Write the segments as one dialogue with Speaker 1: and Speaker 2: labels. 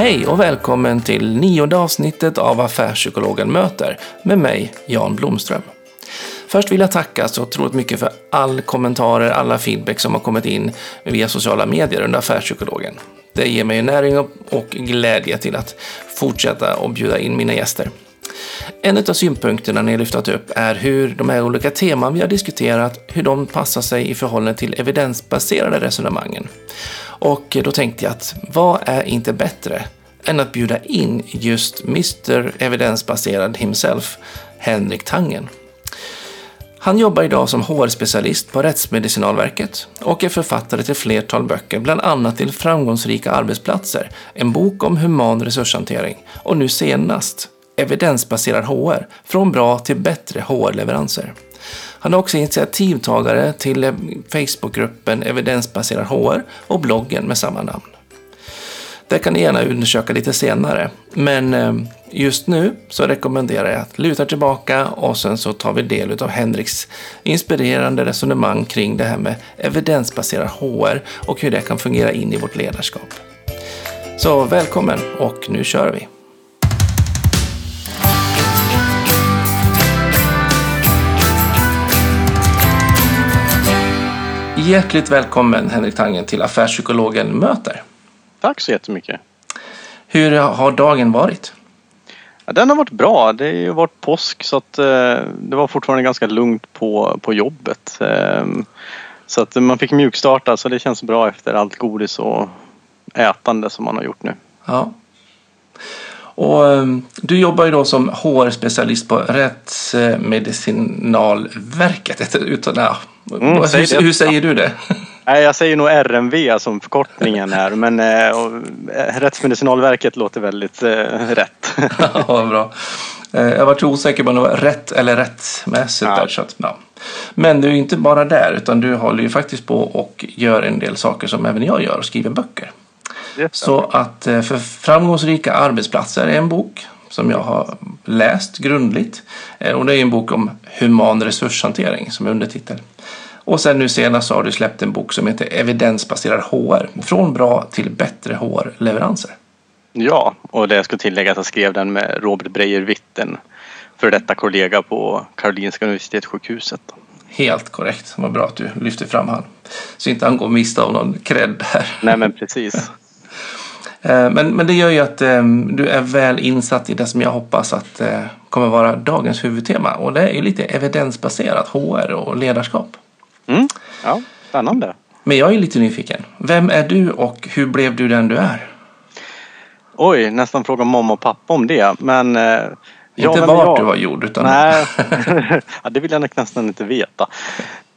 Speaker 1: Hej och välkommen till nionde avsnittet av Affärspsykologen möter med mig, Jan Blomström. Först vill jag tacka så otroligt mycket för all kommentarer, alla feedback som har kommit in via sociala medier under Affärspsykologen. Det ger mig näring och glädje till att fortsätta och bjuda in mina gäster. En av synpunkterna ni har upp är hur de här olika teman vi har diskuterat, hur de passar sig i förhållande till evidensbaserade resonemangen. Och då tänkte jag att vad är inte bättre än att bjuda in just Mr Evidensbaserad himself, Henrik Tangen. Han jobbar idag som HR-specialist på Rättsmedicinalverket och är författare till flertal böcker, bland annat till Framgångsrika arbetsplatser, en bok om human resurshantering och nu senast Evidensbaserad HR, från bra till bättre HR-leveranser. Han är också initiativtagare till Facebookgruppen Evidensbaserad HR och bloggen med samma namn. Det kan ni gärna undersöka lite senare. Men eh, just nu så rekommenderar jag att luta tillbaka och sen så tar vi del av Henriks inspirerande resonemang kring det här med evidensbaserad HR och hur det kan fungera in i vårt ledarskap. Så välkommen och nu kör vi! Hjärtligt välkommen Henrik Tangen till Affärspsykologen möter.
Speaker 2: Tack så jättemycket.
Speaker 1: Hur har dagen varit?
Speaker 2: Ja, den har varit bra. Det har ju varit påsk så att eh, det var fortfarande ganska lugnt på, på jobbet. Eh, så att man fick mjukstarta så det känns bra efter allt godis och ätande som man har gjort nu.
Speaker 1: Ja. Och, ehm, du jobbar ju då som HR-specialist på Rättsmedicinalverket. Utan, ja. Mm, hur, hur, säger du det?
Speaker 2: Nej, jag säger nog RMV som förkortningen här men eh, Rättsmedicinalverket låter väldigt eh, rätt.
Speaker 1: ja, bra. Eh, jag var osäker på om det var rätt eller rättmässigt. Ja. Där, så att, ja. Men du är inte bara där utan du håller ju faktiskt på och gör en del saker som även jag gör och skriver böcker. Så att eh, för framgångsrika arbetsplatser är en bok som jag har läst grundligt. Eh, och det är en bok om human resurshantering som är undertitel. Och sen nu senast så har du släppt en bok som heter Evidensbaserad HR. Från bra till bättre HR-leveranser.
Speaker 2: Ja, och det jag ska tillägga att jag skrev den med Robert Breijer-Witt, en för detta kollega på Karolinska Universitetssjukhuset.
Speaker 1: Helt korrekt. Vad bra att du lyfter fram han. Så inte han går miste av någon cred här.
Speaker 2: Nej men precis.
Speaker 1: Eh, men, men det gör ju att um, du är väl insatt i det som jag hoppas att uh, kommer vara dagens huvudtema. Och det är ju lite evidensbaserat HR och ledarskap.
Speaker 2: Mm. Ja, spännande.
Speaker 1: Men jag är lite nyfiken. Vem är du och hur blev du den du är?
Speaker 2: Oj, nästan fråga mamma och pappa om det. Men, uh,
Speaker 1: inte ja, vart jag... du var gjord utan...
Speaker 2: Nej, ja, det vill jag nästan inte veta.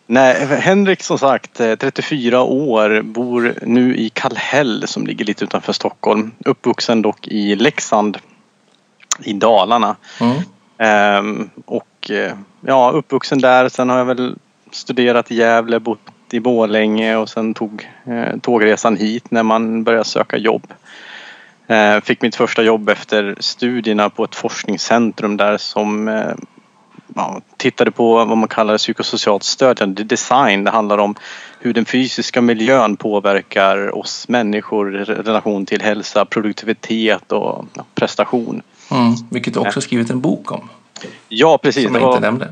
Speaker 2: Nej, Henrik som sagt, 34 eh, år, bor nu i Kallhäll som ligger lite utanför Stockholm. Uppvuxen dock i Leksand i Dalarna. Mm. Ehm, och eh, ja, uppvuxen där. Sen har jag väl studerat i Gävle, bott i Bålänge och sen tog eh, tågresan hit när man började söka jobb. Ehm, fick mitt första jobb efter studierna på ett forskningscentrum där som eh, ja, tittade på vad man kallar psykosocialt stödjande design. Det handlar om hur den fysiska miljön påverkar oss människor i relation till hälsa, produktivitet och prestation.
Speaker 1: Mm, vilket du också skrivit en bok om.
Speaker 2: Ja precis.
Speaker 1: Som jag inte nämnde.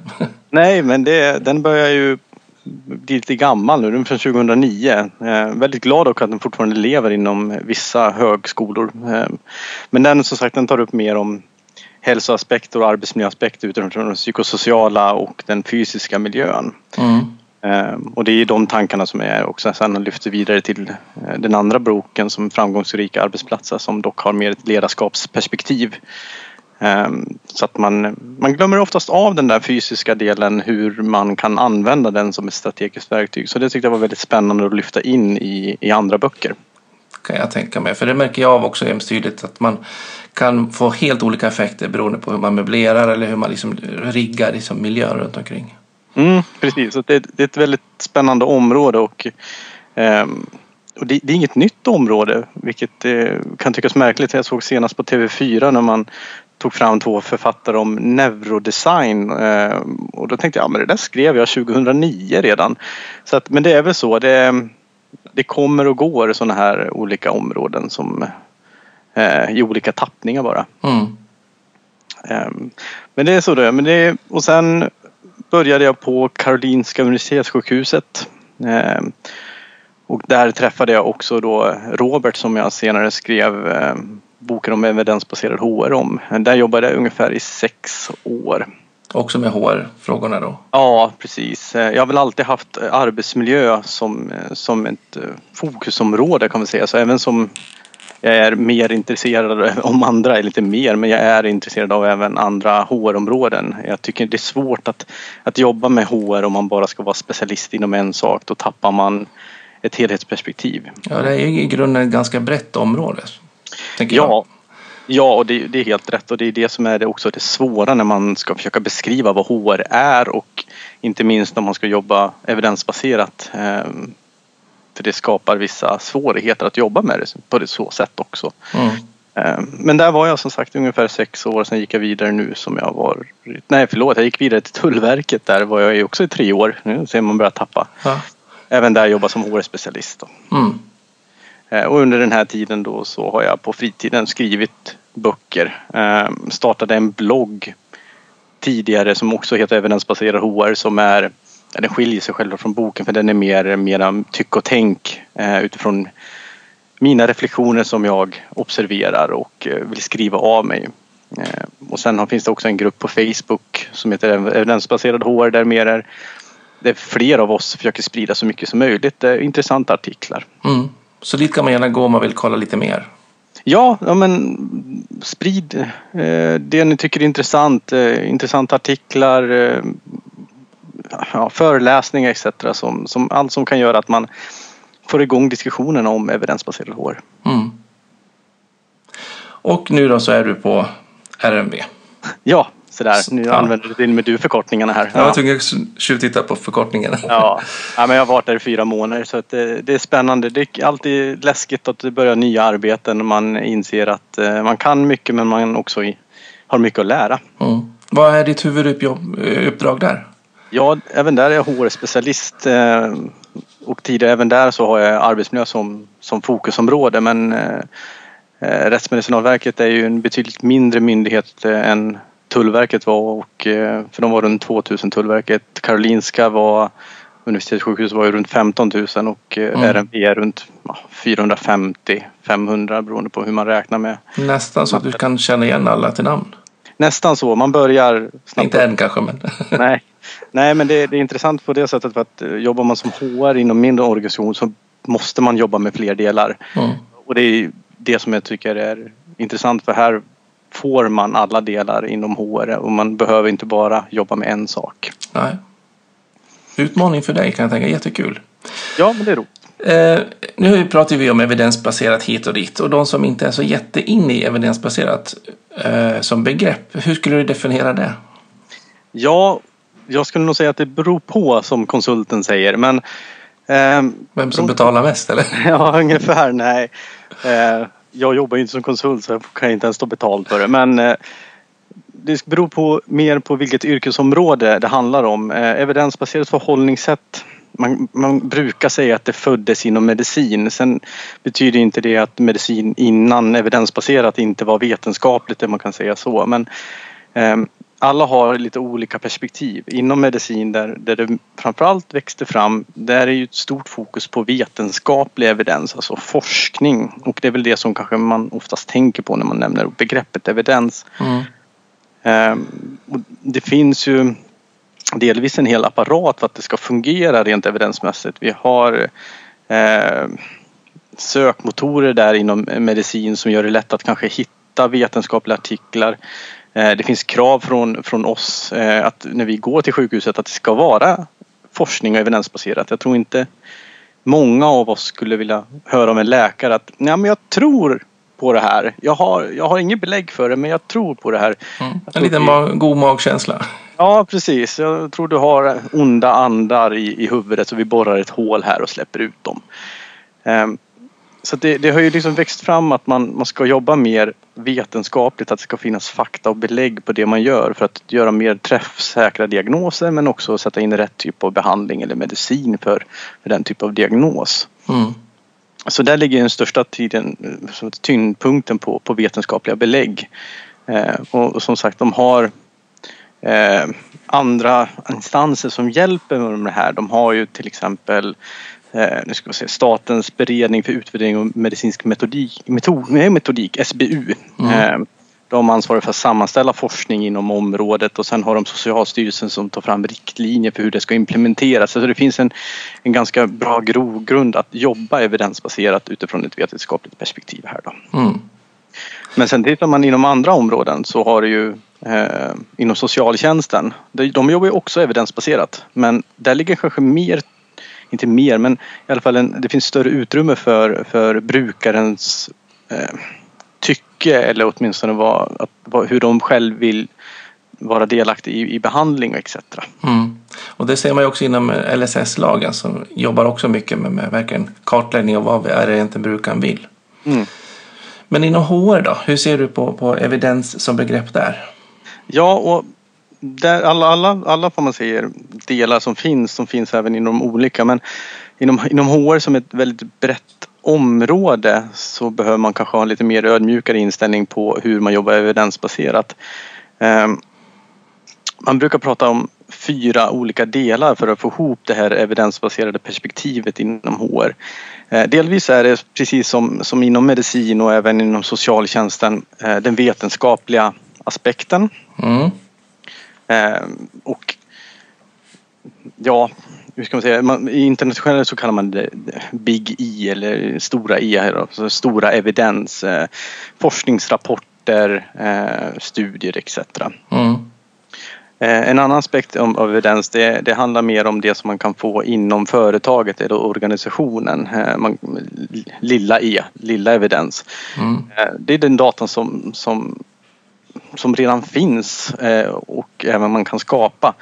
Speaker 2: Nej men det, den börjar ju bli lite gammal nu, den är från 2009. Eh, väldigt glad dock att den fortfarande lever inom vissa högskolor. Eh, men den som sagt den tar upp mer om hälsoaspekter och arbetsmiljöaspekter utifrån den psykosociala och den fysiska miljön. Mm. Ehm, och det är de tankarna som jag också sen lyfter vidare till eh, den andra boken som Framgångsrika arbetsplatser som dock har mer ett ledarskapsperspektiv. Ehm, så att man, man glömmer oftast av den där fysiska delen hur man kan använda den som ett strategiskt verktyg. Så det tyckte jag var väldigt spännande att lyfta in i, i andra böcker.
Speaker 1: Kan jag tänka mig. För det märker jag av också hemskt tydligt att man kan få helt olika effekter beroende på hur man möblerar eller hur man liksom riggar liksom miljön runt omkring.
Speaker 2: Mm, precis, det, det är ett väldigt spännande område och, eh, och det, det, är inget nytt område vilket eh, kan tyckas märkligt. Jag såg senast på TV4 när man tog fram två författare om neurodesign eh, och då tänkte jag, ja men det där skrev jag 2009 redan. Så att, men det är väl så, det, det kommer och går sådana här olika områden som eh, i olika tappningar bara.
Speaker 1: Mm.
Speaker 2: Ehm, Men det är så det är. Men det är, och sen började jag på Karolinska Universitetssjukhuset. Ehm, Och där träffade jag också då Robert som jag senare skrev eh, boken om evidensbaserad HR om. Där jobbade jag ungefär i sex år.
Speaker 1: Också med HR-frågorna då.
Speaker 2: Ja, precis. Jag har väl alltid haft arbetsmiljö som, som ett eh, fokusområde kan man säga. Så även som jag är mer intresserad om andra, eller inte mer, men jag är intresserad av även andra HR-områden. Jag tycker det är svårt att, att jobba med HR om man bara ska vara specialist inom en sak. Då tappar man ett helhetsperspektiv.
Speaker 1: Ja, det är ju i grunden ett ganska brett område. Tänker jag.
Speaker 2: Ja, ja och det, det är helt rätt och det är det som är det också det svåra när man ska försöka beskriva vad HR är och inte minst när man ska jobba evidensbaserat. Ehm, För det skapar vissa svårigheter att jobba med det på det så sätt också.
Speaker 1: Mm.
Speaker 2: Ehm, Men där var jag som sagt ungefär sex år, sen gick jag vidare nu som jag var... Nej förlåt, jag gick vidare till Tullverket där var jag också i tre år. Nu ser man börjar tappa.
Speaker 1: Ja.
Speaker 2: Även där jobbar som HR-specialist.
Speaker 1: Mm.
Speaker 2: Eh, och under den här tiden då så har jag på fritiden skrivit böcker. Ehm, startade en blogg tidigare som också heter Evidensbaserad HR som är den skiljer sig själv från boken för den är mer mera tyck och tänk eh, utifrån mina reflektioner som jag observerar och eh, vill skriva av mig. Ehm, och sen finns det också en grupp på Facebook som heter Evidensbaserad HR där mer är där fler av oss försöker sprida så mycket som möjligt. Det är intressanta artiklar.
Speaker 1: Mm. Så dit kan man gärna gå om man vill kolla lite mer.
Speaker 2: Ja, ja men sprid eh, det ni tycker är intressant. Eh, intressanta artiklar, eh, ja, föreläsningar etc. Som, som, allt som kan göra att man får igång diskussionen om evidensbaserad HR.
Speaker 1: Mm. Och nu då så är du på RMV.
Speaker 2: Ja, sådär. Nu
Speaker 1: Ja.
Speaker 2: använder du till och med du förkortningarna här.
Speaker 1: Jag var tvungen att tjuvtitta på förkortningen.
Speaker 2: Ja. ja, men jag har varit där i fyra månader så det, det är spännande. Det är alltid läskigt att det börjar nya arbeten och man inser att eh, man kan mycket men man också har mycket att lära.
Speaker 1: Mm. Vad är ditt huvuduppdrag där?
Speaker 2: Ja, även där är jag HR-specialist eh, och tidigare även där så har jag arbetsmiljö som, som fokusområde men eh, eh, Rättsmedicinalverket är ju en betydligt mindre myndighet eh, än Tullverket var och eh, för de var runt 2000 Tullverket. Karolinska var Universitetssjukhuset var ju runt 15 000 och eh,
Speaker 1: Mm.
Speaker 2: RMV är runt ja, 450 500 beroende på hur man räknar med.
Speaker 1: Nästan så att du kan känna igen alla till namn.
Speaker 2: Nästan så, man börjar snabbt
Speaker 1: Inte än kanske men.
Speaker 2: Nej, Nej men det, det är intressant på det sättet för att eh, jobbar man som HR inom mindre organisation så måste man jobba med fler delar.
Speaker 1: Mm.
Speaker 2: Och det är det som jag tycker är intressant för här får man alla delar inom HR och man behöver inte bara jobba med en sak.
Speaker 1: Nej. Utmaning för dig kan jag tänka. Jättekul.
Speaker 2: Ja, men det är roligt.
Speaker 1: Eh, nu pratar vi om evidensbaserat hit och dit och de som inte är så jätteinne i evidensbaserat eh, som begrepp. Hur skulle du definiera det?
Speaker 2: Ja, jag skulle nog säga att det beror på som konsulten säger men ehm,
Speaker 1: Vem som betalar mest eller?
Speaker 2: Ja, ungefär. Nej. Jag jobbar ju inte som konsult så jag kan inte ens ta betalt för det. Men eh, det beror på, mer på vilket yrkesområde det handlar om. Eh, evidensbaserat förhållningssätt. Man, man brukar säga att det föddes inom medicin. Sen betyder inte det att medicin innan evidensbaserat inte var vetenskapligt, det man kan säga så. Men eh, alla har lite olika perspektiv. Inom medicin där, där det framförallt växte fram, där är ju ett stort fokus på vetenskaplig evidens, alltså forskning. Och det är väl det som kanske man oftast tänker på när man nämner begreppet evidens.
Speaker 1: Mm.
Speaker 2: Ehm, Det finns ju delvis en hel apparat för att det ska fungera rent evidensmässigt. Vi har eh, sökmotorer där inom medicin som gör det lätt att kanske hitta vetenskapliga artiklar. Eh, det finns krav från, från oss eh, att när vi går till sjukhuset att det ska vara forskning och evidensbaserat. Jag tror inte många av oss skulle vilja höra om en läkare att Nej, men jag tror på det här. Jag har, jag har inget belägg för det men jag tror på det här.
Speaker 1: Mm. En liten ma- god magkänsla.
Speaker 2: Ja precis. Jag tror du har onda andar i, i huvudet så vi borrar ett hål här och släpper ut dem. Ehm, så det, det har ju liksom växt fram att man, man ska jobba mer vetenskapligt, att det ska finnas fakta och belägg på det man gör för att göra mer träffsäkra diagnoser men också sätta in rätt typ av behandling eller medicin för, för den typ av diagnos.
Speaker 1: Mm.
Speaker 2: Så där ligger den största tiden, tyngdpunkten på, på vetenskapliga belägg. Eh, och som sagt, de har eh, andra instanser som hjälper med det här. De har ju till exempel eh, nu ska vi se, Statens beredning för utvärdering och medicinsk metodik, metod, metodik SBU. Mm. Eh, de ansvarar för att sammanställa forskning inom området och sen har de Socialstyrelsen som tar fram riktlinjer för hur det ska implementeras. Så det finns en, en ganska bra grogrund att jobba evidensbaserat utifrån ett vetenskapligt perspektiv här då. Mm. Men sen tittar man inom andra områden så har du ju eh, inom socialtjänsten. De jobbar ju också evidensbaserat men där ligger kanske mer, inte mer men i alla fall en, det finns större utrymme för, för brukarens eh, tycke eller åtminstone vad, att, hur de själv vill vara delaktig i, i behandling och etc.
Speaker 1: Mm. Och det ser man ju också inom LSS-lagen som jobbar också mycket med, med verkligen kartläggning av vad är det egentligen brukaren vill. Mm. Men inom HR då, hur ser du på, på evidens som begrepp där?
Speaker 2: Ja, och där alla, alla, alla får man säga delar som finns, som finns även inom olika men inom, inom HR som ett väldigt brett område så behöver man kanske ha en lite mer ödmjukare inställning på hur man jobbar evidensbaserat. Ehm, man brukar prata om fyra olika delar för att få ihop det här evidensbaserade perspektivet inom HR. Ehm, delvis är det precis som, som inom medicin och även inom socialtjänsten ehm, den vetenskapliga aspekten. Mm. Ehm, och ja, hur ska man säga, man, i internationellt så kallar man det Big E eller stora E, alltså stora evidens, eh, forskningsrapporter, eh, studier etc. Mm. Eh, en annan aspekt av evidens det, det, handlar mer om det som man kan få inom företaget eller organisationen. Eh, man, lilla E, lilla evidens. Mm. Eh, det är den datan som, som, som redan finns och även man kan skapa.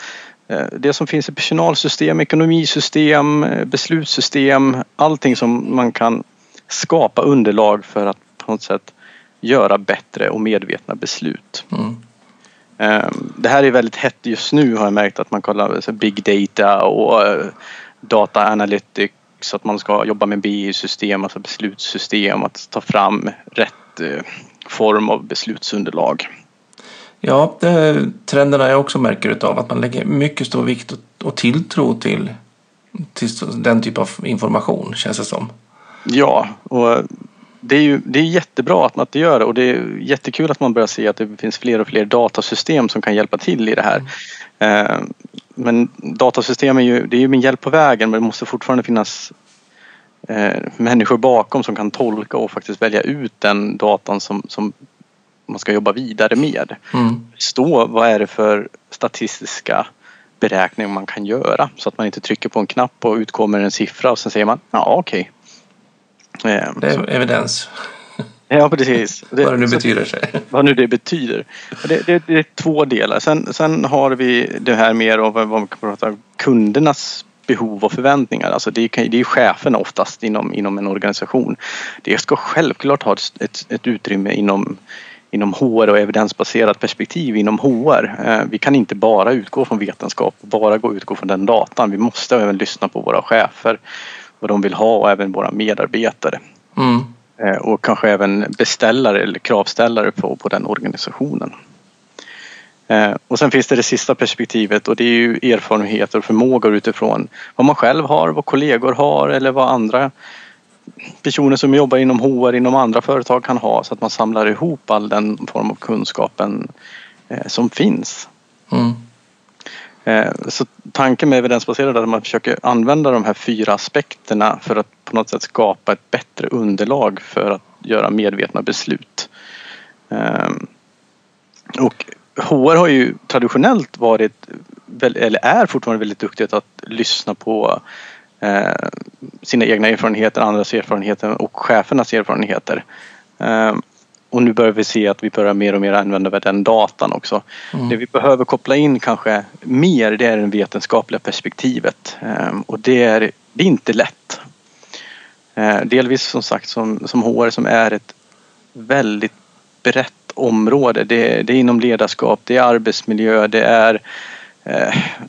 Speaker 2: Eh, det som finns i personalsystem, ekonomisystem, eh, beslutssystem, allting som man kan skapa underlag för att på något sätt göra bättre och medvetna beslut. Mm. Det här är väldigt hett just nu har jag märkt att man kollar big data och eh, data analytics så att man ska jobba med BI-system, alltså beslutssystem, att ta fram rätt form av beslutsunderlag.
Speaker 1: Ja, det, trenderna jag också märker utav att man lägger mycket stor vikt och, och tilltro till, till den typ av information känns det som.
Speaker 2: Ja, och det är ju det är jättebra att man inte gör det och det är jättekul att man börjar se att det finns fler och fler datasystem som kan hjälpa till i det här. Mm. Men datasystem är ju, det är ju min hjälp på vägen men det måste fortfarande finnas eh, människor bakom som kan tolka och faktiskt välja ut den datan som, som man ska jobba vidare med. Mm. Stå vad är det för statistiska beräkningar man kan göra så att man inte trycker på en knapp och utkommer en siffra och sen säger man ja okej.
Speaker 1: Okay. Eh, det är evidens.
Speaker 2: Ja precis.
Speaker 1: Det, vad det nu betyder. Så,
Speaker 2: vad nu det betyder. Det, det, det, är två delar. Sen, sen har vi det här mer av vad man kan prata om kundernas behov och förväntningar. Alltså det, är, det är cheferna oftast inom, inom en organisation. Det ska självklart ha ett, ett utrymme inom inom HR och evidensbaserat perspektiv inom HR. Eh, vi kan inte bara utgå från vetenskap, bara gå utgå från den datan. Vi måste även lyssna på våra chefer, vad de vill ha och även våra medarbetare. Mm. Eh, och kanske även beställare eller kravställare på, på den organisationen. Eh, och sen finns det det sista perspektivet och det är ju erfarenheter och förmågor utifrån vad man själv har, vad kollegor har eller vad andra personer som jobbar inom HR inom andra företag kan ha så att man samlar ihop all den form av kunskapen eh, som finns. Mm. Eh, så tanken med evidensbaserad är att man försöker använda de här fyra aspekterna för att på något sätt skapa ett bättre underlag för att göra medvetna beslut. Eh, och HR har ju traditionellt varit, eller är fortfarande väldigt duktigt att lyssna på sina egna erfarenheter, andras erfarenheter och chefernas erfarenheter. Eh, och nu börjar vi se att vi börjar mer och mer använda den datan också. Mm. Det vi behöver koppla in kanske mer det är det vetenskapliga perspektivet eh, och det är, det är inte lätt. Delvis som sagt som, som HR som är ett väldigt brett område. Det, det är inom ledarskap, det är arbetsmiljö, det är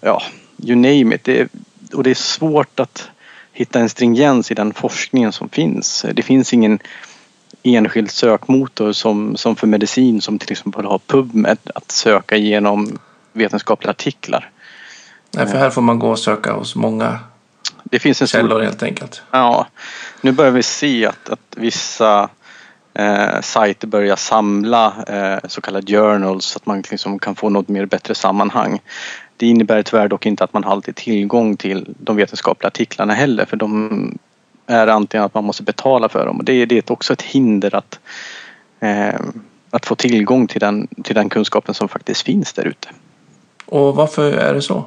Speaker 2: ja, you name it. Det, och det är svårt att hitta en stringens i den forskningen som finns. Det finns ingen enskild sökmotor som, som för medicin som till exempel har PubMed att söka igenom vetenskapliga artiklar.
Speaker 1: Nej, för här får man gå och söka hos många
Speaker 2: det finns en
Speaker 1: källor
Speaker 2: stor,
Speaker 1: helt enkelt.
Speaker 2: Ja, nu börjar vi se att, att vissa eh, sajter börjar samla eh, så kallade journals så att man liksom kan få något mer bättre sammanhang. Det innebär tyvärr dock inte att man alltid tillgång till de vetenskapliga artiklarna heller för de är antingen att man måste betala för dem och det, det är också ett hinder att, eh, att få tillgång till den, till den kunskapen som faktiskt finns där ute.
Speaker 1: Och varför är det så?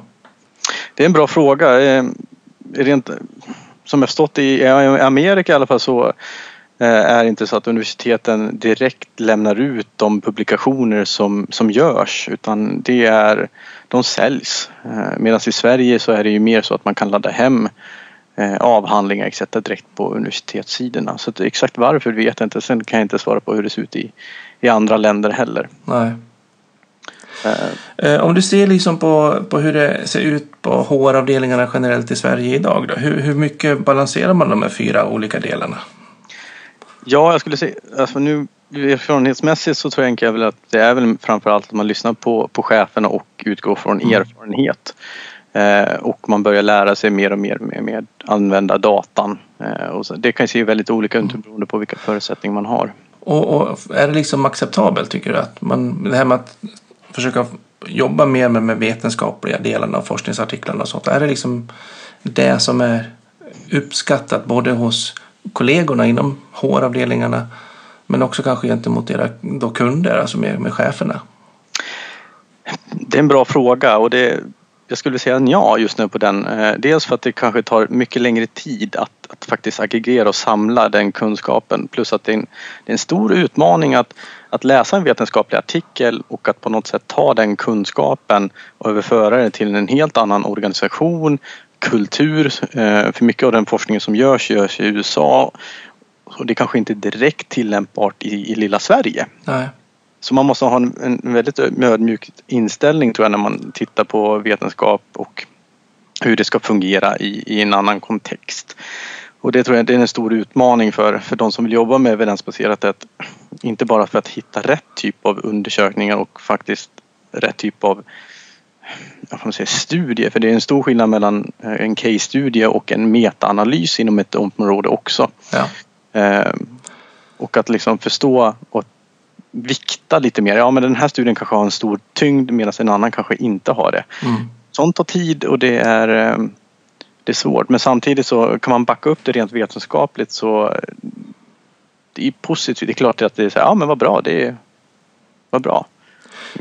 Speaker 2: Det är en bra fråga. Eh, rent, som jag förstått i Amerika i alla fall så är det inte så att universiteten direkt lämnar ut de publikationer som, som görs utan det är, de säljs. Eh, medan i Sverige så är det ju mer så att man kan ladda hem eh, avhandlingar etc. direkt på universitetssidorna. Så exakt varför vet jag inte. Sen kan jag inte svara på hur det ser ut i, i andra länder heller.
Speaker 1: Nej. Eh, om du ser liksom på, på hur det ser ut på HR-avdelningarna generellt i Sverige idag. Då, hur, hur mycket balanserar man de här fyra olika delarna?
Speaker 2: Ja, jag skulle säga, alltså nu erfarenhetsmässigt så tror jag väl att det är väl framförallt att man lyssnar på, på cheferna och utgår från mm. erfarenhet. Eh, och man börjar lära sig mer och mer med, med använda datan. Eh, och så, det kan se väldigt olika ut beroende på vilka förutsättningar man har.
Speaker 1: Och, och, är det liksom acceptabelt tycker du? Att man, det här med att försöka jobba mer med, med vetenskapliga delarna av forskningsartiklarna och sånt. Är det liksom det som är uppskattat både hos kollegorna inom HR-avdelningarna men också kanske gentemot era då kunder, alltså med, med cheferna?
Speaker 2: Det är en bra fråga och det, jag skulle säga ja just nu på den. Eh, dels för att det kanske tar mycket längre tid att, att faktiskt aggregera och samla den kunskapen plus att det är en, det är en stor utmaning att att läsa en vetenskaplig artikel och att på något sätt ta den kunskapen och överföra den till en helt annan organisation, kultur. Eh, för mycket av den forskningen som görs görs i USA och det kanske inte är direkt tillämpbart i, i lilla Sverige.
Speaker 1: Nej.
Speaker 2: Så man måste ha en, en väldigt ödmjuk inställning tror jag när man tittar på vetenskap och hur det ska fungera i, i en annan kontext. Och det tror jag det är en stor utmaning för, för de som vill jobba med evidensbaserat. Att inte bara för att hitta rätt typ av undersökningar och faktiskt rätt typ av jag får säga, studie. För det är en stor skillnad mellan eh, en case-studie och en metaanalys inom ett område också.
Speaker 1: Ja.
Speaker 2: Ehm, och att liksom förstå och vikta lite mer. Ja men den här studien kanske har en stor tyngd medan en annan kanske inte har det.
Speaker 1: Mm.
Speaker 2: Sånt tar tid och det är ehm, det är svårt men samtidigt så kan man backa upp det rent vetenskapligt så det är positivt. Det är klart att det är så här, ja men vad bra, det är vad bra.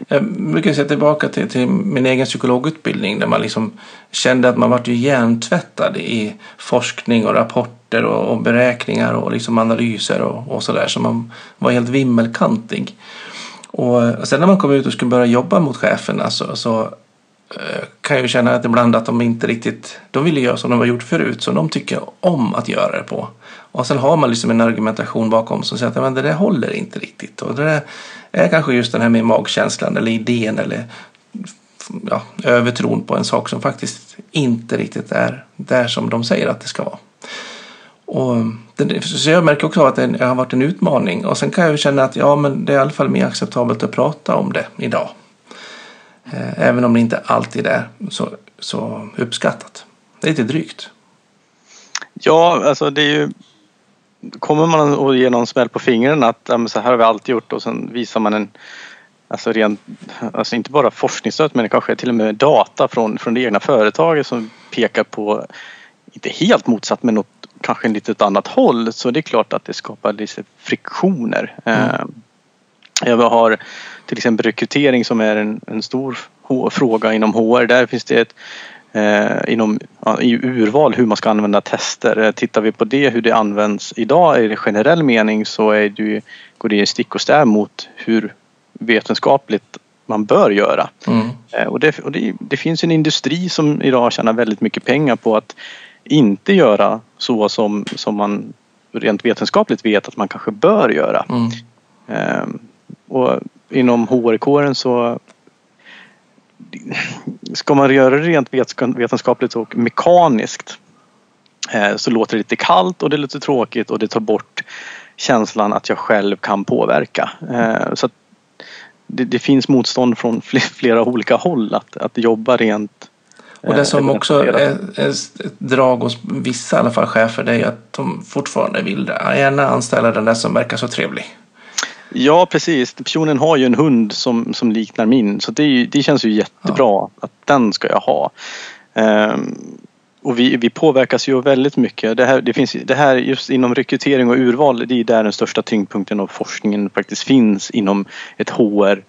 Speaker 1: Jag brukar se tillbaka till, till, min egen psykologutbildning där man liksom kände att man var ju hjärntvättad i forskning och rapporter och, och beräkningar och liksom analyser och, och sådär så man var helt vimmelkantig. Och sen när man kom ut och skulle börja jobba mot cheferna så, så Eh, kan ju känna att ibland att de inte riktigt, de vill göra som de har gjort förut, så de tycker om att göra det på. Och sen har man liksom en argumentation bakom som säger att men det där håller inte riktigt. Och det där är kanske just den här med magkänslan eller idén eller ja, övertron på en sak som faktiskt inte riktigt är där som de säger att det ska vara. Och så jag märker också att det har varit en utmaning och sen kan jag känna att ja, men det är i alla fall mer acceptabelt att prata om det idag. Eh, även om det inte alltid är så, så uppskattat. Det är lite drygt.
Speaker 2: Ja, alltså det är ju Kommer man och ger någon smäll på fingrarna att ja, så här har vi alltid gjort och sen visar man en Alltså, rent, alltså inte bara forskningsstöd men kanske till och med data från, från det egna företaget som pekar på inte helt motsatt men något, kanske en litet annat håll så det är klart att det skapar lite friktioner. Mm. Eh, jag har till exempel rekrytering som är en, en stor fråga inom HR. Där finns det ett eh, inom ja, i urval hur man ska använda tester. Eh, tittar vi på det hur det används idag i generell mening så är det, går det stick och stäv mot hur vetenskapligt man bör göra.
Speaker 1: Mm.
Speaker 2: Eh, och, det, och det, det, finns en industri som idag tjänar väldigt mycket pengar på att inte göra så som, som man rent vetenskapligt vet att man kanske bör göra.
Speaker 1: Mm.
Speaker 2: Eh, och inom HR-kåren så ska man göra det rent vetenskapligt och mekaniskt eh, så låter det lite kallt och det är lite tråkigt och det tar bort känslan att jag själv kan påverka. Eh, så det, det, finns motstånd från flera olika håll att, att jobba rent
Speaker 1: och det som också är, är ett drag hos vissa i alla fall chefer det är att de fortfarande vill gärna anställa den där som verkar så trevlig.
Speaker 2: Ja precis, personen har ju en hund som, som liknar min så det, det känns ju jättebra ja. att den ska jag ha. Um, och vi, vi påverkas ju väldigt mycket. Det här, det, finns, det här just inom rekrytering och urval det är där den största tyngdpunkten av forskningen faktiskt finns inom ett HR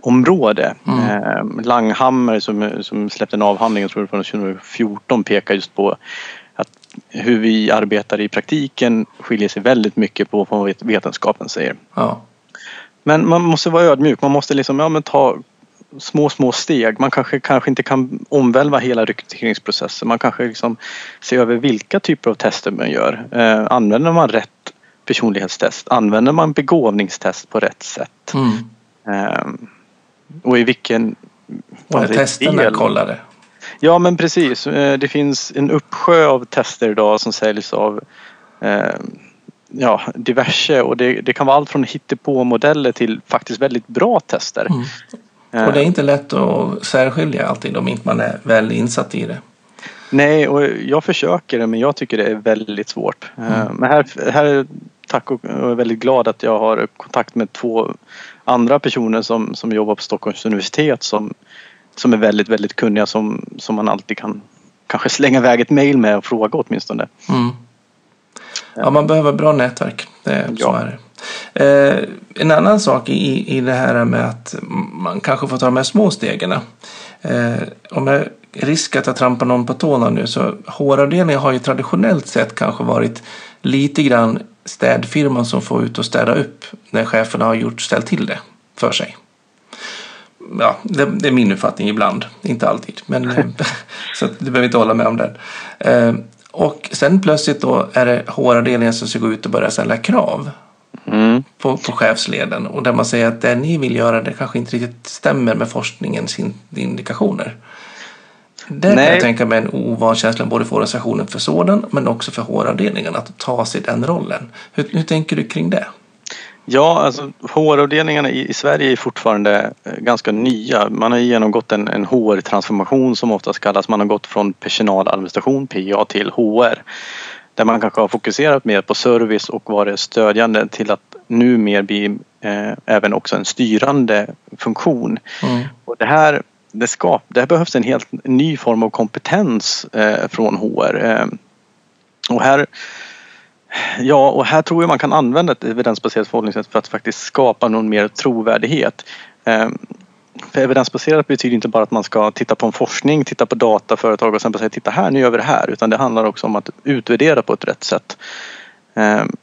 Speaker 2: område. Mm. Eh, Langhammer som, som släppte en avhandling, jag tror det var 2014, pekar just på hur vi arbetar i praktiken skiljer sig väldigt mycket på vad vetenskapen säger. Ja. Men man måste vara ödmjuk, man måste liksom, ja, men ta små, små steg. Man kanske, kanske inte kan omvälva hela rekryteringsprocessen. Man kanske liksom ser över vilka typer av tester man gör. Eh, använder man rätt personlighetstest? Använder man begåvningstest på rätt sätt? Mm. Eh, och i vilken...
Speaker 1: Och är testerna kollade?
Speaker 2: Ja men precis. Eh, det finns en uppsjö av tester idag som säljs av eh, ja, diverse och det, det kan vara allt från hittepå-modeller till faktiskt väldigt bra tester. Mm.
Speaker 1: Eh. Och det är inte lätt att särskilja alltid om inte man är väl insatt i det.
Speaker 2: Nej, och jag försöker det men jag tycker det är väldigt svårt. Mm. Men här, här tack och jag är väldigt glad att jag har kontakt med två andra personer som, som jobbar på Stockholms universitet som, som är väldigt, väldigt kunniga som, som man alltid kan kanske slänga iväg ett mail med och fråga åtminstone. Mm.
Speaker 1: Ja, man behöver bra nätverk. Det, ja. så är det. Eh, en annan sak i, i det här med att man kanske får ta de här små stegen. Eh, om jag risk att jag trampar någon på tårna nu så HR-avdelningen har ju traditionellt sett kanske varit lite grann städfirman som får ut och städa upp när cheferna har gjort ställt till det för sig. Ja, det, det är min uppfattning ibland, inte alltid. Men, eh, så du behöver inte hålla med om den. Eh, och sen plötsligt då är det HR-avdelningen som ska gå ut och börja ställa krav mm. på, på chefsleden. Och där man säger att det ni vill göra det kanske inte riktigt stämmer med forskningens indikationer. Där kan jag tänka mig en ovan känsla både för organisationen för sådan men också för HR-avdelningen att ta sig den rollen. Hur, hur tänker du kring det?
Speaker 2: Ja, alltså HR-avdelningarna i, i, Sverige är fortfarande eh, ganska nya. Man har genomgått en, en HR-transformation som oftast kallas. Man har gått från personaladministration, PA, till HR. Där man kanske har fokuserat mer på service och varit stödjande till att nu mer bli eh, även också en styrande funktion. Mm. Och det här det, skap, det behövs en helt ny form av kompetens eh, från HR. Eh, och här Ja, och här tror jag man kan använda ett evidensbaserat förhållningssätt för att faktiskt skapa någon mer trovärdighet. Ehm, för evidensbaserat betyder inte bara att man ska titta på en forskning, titta på data, företag och sen bara säga titta här, nu gör vi det här. Utan det handlar också om att utvärdera på ett rätt sätt. Ehm,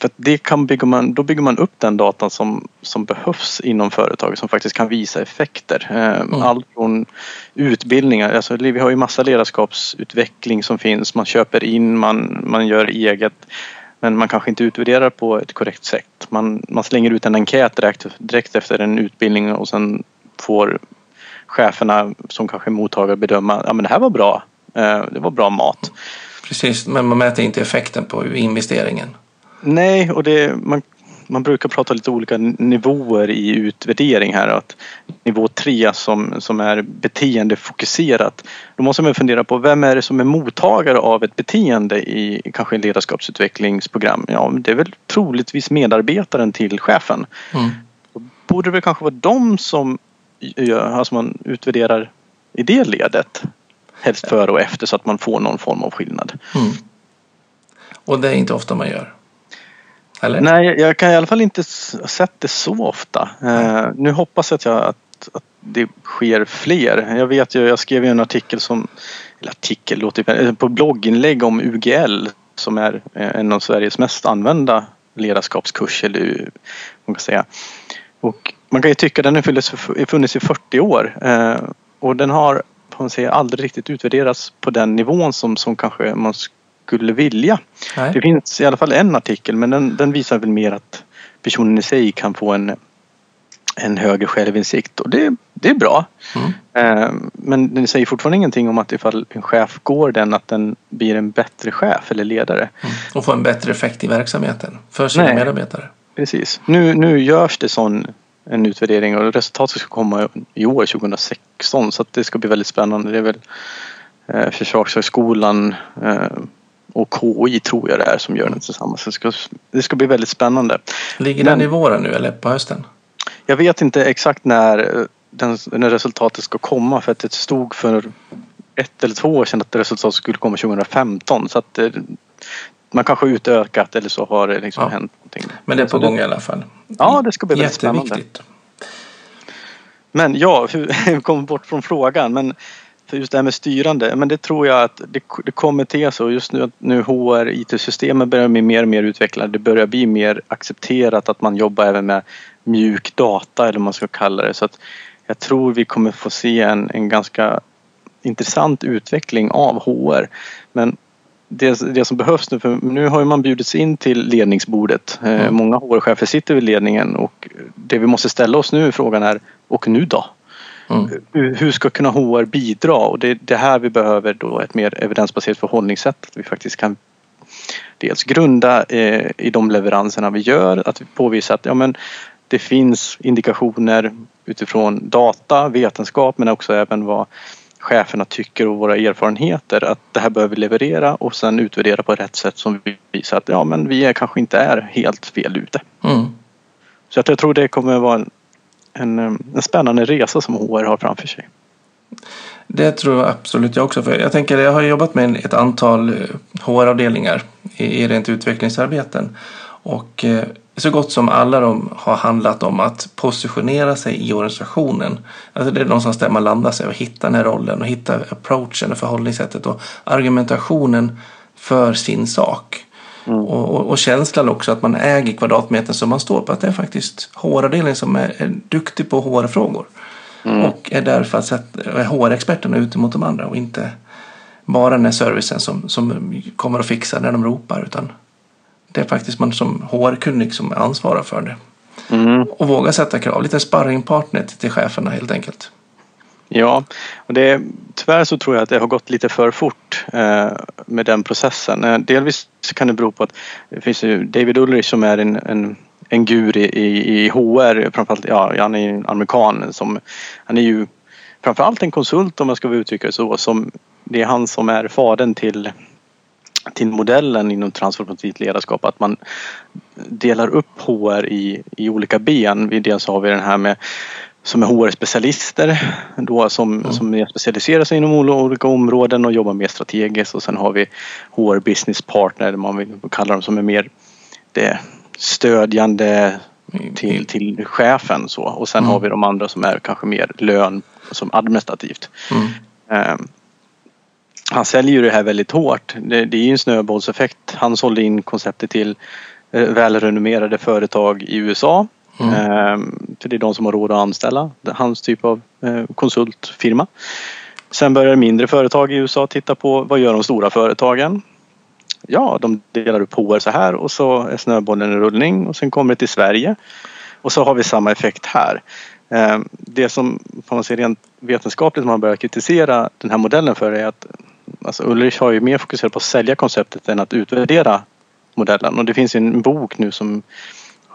Speaker 2: för det kan bygga man, då bygger man upp den datan som, som behövs inom företaget som faktiskt kan visa effekter. Eh, mm. Allt från utbildningar, alltså vi har ju massa ledarskapsutveckling som finns. Man köper in, man, man gör eget. Men man kanske inte utvärderar på ett korrekt sätt. Man, man slänger ut en enkät direkt, direkt efter en utbildning och sen får cheferna som kanske är mottagare bedöma, ja men det här var bra. Eh, det var bra mat.
Speaker 1: Precis, men man mäter inte effekten på investeringen.
Speaker 2: Nej, och det, man, man brukar prata lite olika nivåer i utvärdering här. Att nivå tre som, som är beteendefokuserat. Då måste man fundera på vem är det som är mottagare av ett beteende i kanske en ledarskapsutvecklingsprogram? Ja, det är väl troligtvis medarbetaren till chefen. Mm. Då borde det kanske vara de som alltså man utvärderar i det ledet. Helst före och efter så att man får någon form av skillnad. Mm.
Speaker 1: Och det är inte ofta man gör.
Speaker 2: Eller? Nej, jag kan i alla fall inte sett det så ofta. Uh, nu hoppas jag att, jag att, att det sker fler. Jag vet ju, jag skrev ju en artikel som, eller artikel låter på blogginlägg om UGL som är eh, en av Sveriges mest använda ledarskapskurser. Eller, man kan säga. Och man kan ju tycka att den har funnits i 40 år uh, och den har man säga, aldrig riktigt utvärderats på den nivån som, som kanske man skulle vilja. Nej. Det finns i alla fall en artikel men den, den visar väl mer att personen i sig kan få en, en högre självinsikt och det, det är bra.
Speaker 1: Mm.
Speaker 2: Eh, Men det säger fortfarande ingenting om att ifall en chef går den att den blir en bättre chef eller ledare.
Speaker 1: Mm. Och få en bättre effekt i verksamheten för sina
Speaker 2: Nej.
Speaker 1: medarbetare.
Speaker 2: Precis. Nu, nu görs det sån en utvärdering och resultatet ska komma i år 2016 så att det ska bli väldigt spännande. Det är väl eh, Försvarshögskolan eh, och KI tror jag det är som gör den tillsammans. Det ska, det ska bli väldigt spännande.
Speaker 1: Ligger
Speaker 2: Men-
Speaker 1: den i våren nu eller på hösten?
Speaker 2: Jag vet inte exakt när, eh, den, när resultatet ska komma för att det stod för ett eller två år sedan att resultatet skulle komma 2015 så att eh, man kanske utökat eller så har det liksom
Speaker 1: Ja.
Speaker 2: hänt någonting.
Speaker 1: Men det är på gång i alla fall.
Speaker 2: Ja, det ska bli väldigt spännande. Men ja, vi kommer bort från frågan. Men för just det här med styrande, men det tror jag att det, det kommer till så. Just nu att nu HR, IT-systemen börjar bli mer och mer utvecklade. Det börjar bli mer accepterat att man jobbar även med mjuk data eller vad man ska kalla det. Så att jag tror vi kommer få se en, en ganska intressant utveckling av HR. Men det, det som behövs nu, för nu har man bjudits in till ledningsbordet. Eh,
Speaker 1: Mm.
Speaker 2: Många HR-chefer sitter vid ledningen och det vi måste ställa oss nu frågan är, och nu då?
Speaker 1: Mm.
Speaker 2: Hur hur ska kunna HR bidra? Och det är det här vi behöver då ett mer evidensbaserat förhållningssätt. Att vi faktiskt kan dels grunda eh, i de leveranserna vi gör, att vi påvisar att ja, men det finns indikationer utifrån data, vetenskap men också även vad cheferna tycker och våra erfarenheter att det här behöver vi leverera och sen utvärdera på rätt sätt som vi visar att ja men vi är kanske inte är helt fel ute.
Speaker 1: Mm.
Speaker 2: Så att jag tror det kommer vara en, en, eh, en spännande resa som HR har framför sig.
Speaker 1: Det tror jag absolut jag också. För jag tänker, jag har jobbat med ett antal eh, HR-avdelningar i, i rent utvecklingsarbeten. Och eh, så gott som alla de har handlat om att positionera sig i organisationen. Alltså det är någonstans där man landar sig och hittar den här rollen och hittar approachen och förhållningssättet och argumentationen för sin sak.
Speaker 2: Mm.
Speaker 1: Och, och, och känslan också att man äger kvadratmetern som man står på. Att det är faktiskt HR-avdelningen som är, är duktig på HR-frågor.
Speaker 2: Mm.
Speaker 1: Och är där för att är HR-experterna ute mot de andra och inte bara den här servicen som, som kommer att fixa när de ropar. Utan det är faktiskt man som HR-kunnig som ansvarar för det.
Speaker 2: Mm.
Speaker 1: Och våga sätta krav. Lite sparringpartner till cheferna helt enkelt.
Speaker 2: Ja, och det, tyvärr så tror jag att det har gått lite för fort eh, med den processen. Eh, delvis kan det bero på att det finns ju David Ulrich som är en, en, en gur i, i, i HR, framförallt, ja, han är ju en amerikan som, han är ju framförallt en konsult om man ska uttrycka det så, som, det är han som är fadern till till modellen inom transformativt ledarskap att man delar upp HR i, i olika ben. Dels har vi den här med som är HR-specialister då som,
Speaker 1: Mm.
Speaker 2: som specialiserar sig inom ol- olika områden och jobbar mer strategiskt och sen har vi HR Business Partner, man vill kalla dem som är mer det stödjande till, till chefen så och sen
Speaker 1: Mm.
Speaker 2: har vi de andra som är kanske mer lön som administrativt.
Speaker 1: Mm.
Speaker 2: Eh, han säljer ju det här väldigt hårt. Det, det är ju en snöbollseffekt. Han sålde in konceptet till eh, välrenommerade företag i USA.
Speaker 1: Mm.
Speaker 2: Ehm, för det är de som har råd att anställa. Hans typ av eh, konsultfirma. Sen börjar mindre företag i USA titta på vad gör de stora företagen? Ja, de delar upp HR så här och så är snöbollen i rullning och sen kommer det till Sverige. Och så har vi samma effekt här. Ehm, det som får man se rent vetenskapligt man börjar kritisera den här modellen för är att alltså Ulrich har ju mer fokuserat på att sälja konceptet än att utvärdera modellen. Och det finns ju en bok nu som,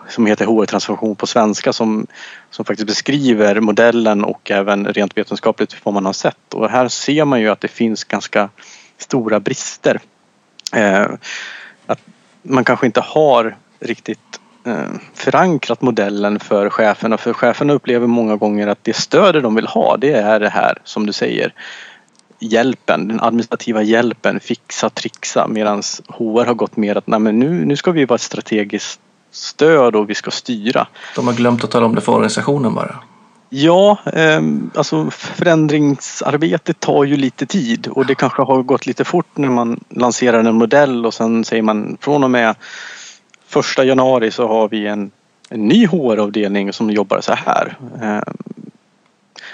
Speaker 2: som heter HR-transformation på svenska som, som faktiskt beskriver modellen och även rent vetenskapligt vad man har sett. Och här ser man ju att det finns ganska stora brister. Eh, att man kanske inte har riktigt eh, förankrat modellen för cheferna. För cheferna upplever många gånger att det stöd de vill ha det är det här som du säger. Hjälpen, den administrativa hjälpen, fixa, trixa. Medan HR har gått mer att Nej, men nu, nu ska vi vara ett strategiskt stöd och vi ska styra.
Speaker 1: De har glömt att tala om det för organisationen bara.
Speaker 2: Ja, eh, alltså förändringsarbetet tar ju lite tid och det kanske har gått lite fort när man lanserar en modell och sen säger man från och med första januari så har vi en, en ny HR-avdelning som jobbar så här. Eh,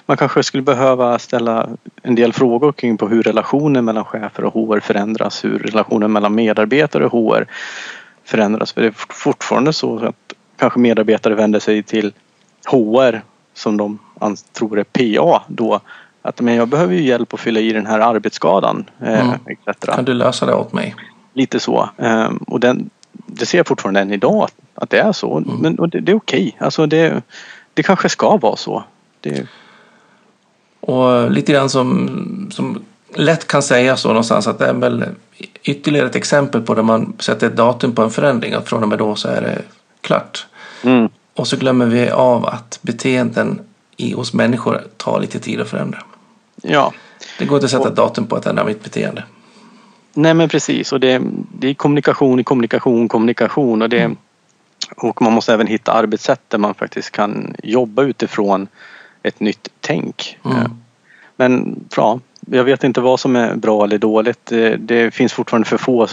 Speaker 2: man kanske skulle behöva ställa en del frågor kring på hur relationen mellan chefer och HR förändras, hur relationen mellan medarbetare och HR förändras. För det är fortfarande så att kanske medarbetare vänder sig till HR som de tror är PA då att men jag behöver ju hjälp att fylla i den här arbetsskadan. Eh,
Speaker 1: Mm.
Speaker 2: etc.
Speaker 1: Kan du lösa det åt mig?
Speaker 2: Lite så. Ehm, och den, det ser jag fortfarande än idag att, det är så. Men och det, det är okej. Alltså det, det kanske ska vara så. Det,
Speaker 1: Och lite grann som, som lätt kan säga så någonstans att det är väl ytterligare ett exempel på där man sätter ett datum på en förändring att från och med då så är det klart.
Speaker 2: mm,
Speaker 1: Och så glömmer vi av att beteenden i, hos människor tar lite tid att förändra.
Speaker 2: ja.
Speaker 1: Det går inte att sätta ett datum på att ändra mitt beteende.
Speaker 2: Nej men precis och det, det är kommunikation i kommunikation, kommunikation och det och man måste även hitta arbetssätt där man faktiskt kan jobba utifrån ett nytt tänk.
Speaker 1: Mm.
Speaker 2: Men ja, jag vet inte vad som är bra eller dåligt. Det, det finns fortfarande för få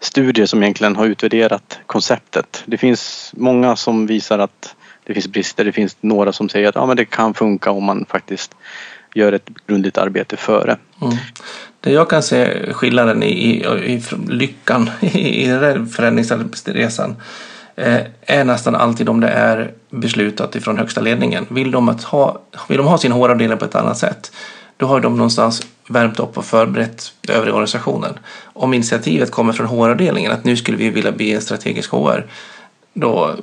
Speaker 2: studier som egentligen har utvärderat konceptet. Det finns många som visar att det finns brister. Det finns några som säger att ja, men det kan funka om man faktiskt gör ett grundligt arbete före.
Speaker 1: Mm. Det jag kan se skillnaden i, i, i lyckan i den förändringsresan eh, är nästan alltid om det är beslutat ifrån högsta ledningen. Vill de, att ha, vill de ha sin HR-avdelning på ett annat sätt då har de någonstans värmt upp och förberett övriga organisationen. Om initiativet kommer från HR-avdelningen att nu skulle vi vilja bli en strategisk HR då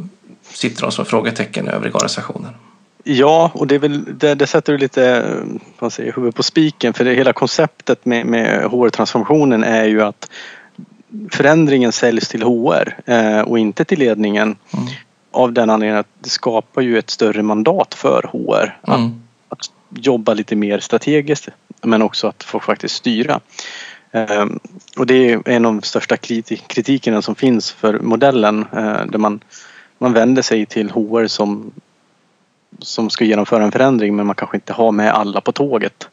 Speaker 1: sitter de som frågetecken i övriga organisationen.
Speaker 2: Ja, och det, väl, det, det sätter du lite vad säger, huvudet på spiken för det hela konceptet med, med HR-transformationen är ju att förändringen säljs till HR eh, och inte till ledningen.
Speaker 1: Mm.
Speaker 2: Av den anledningen att det skapar ju ett större mandat för HR
Speaker 1: Mm.
Speaker 2: att jobba lite mer strategiskt men också att få faktiskt styra. Eh, och det är en av de största kriti- kritikerna som finns för modellen eh, där man, man vänder sig till HR som som ska genomföra en förändring men man kanske inte har med alla på tåget.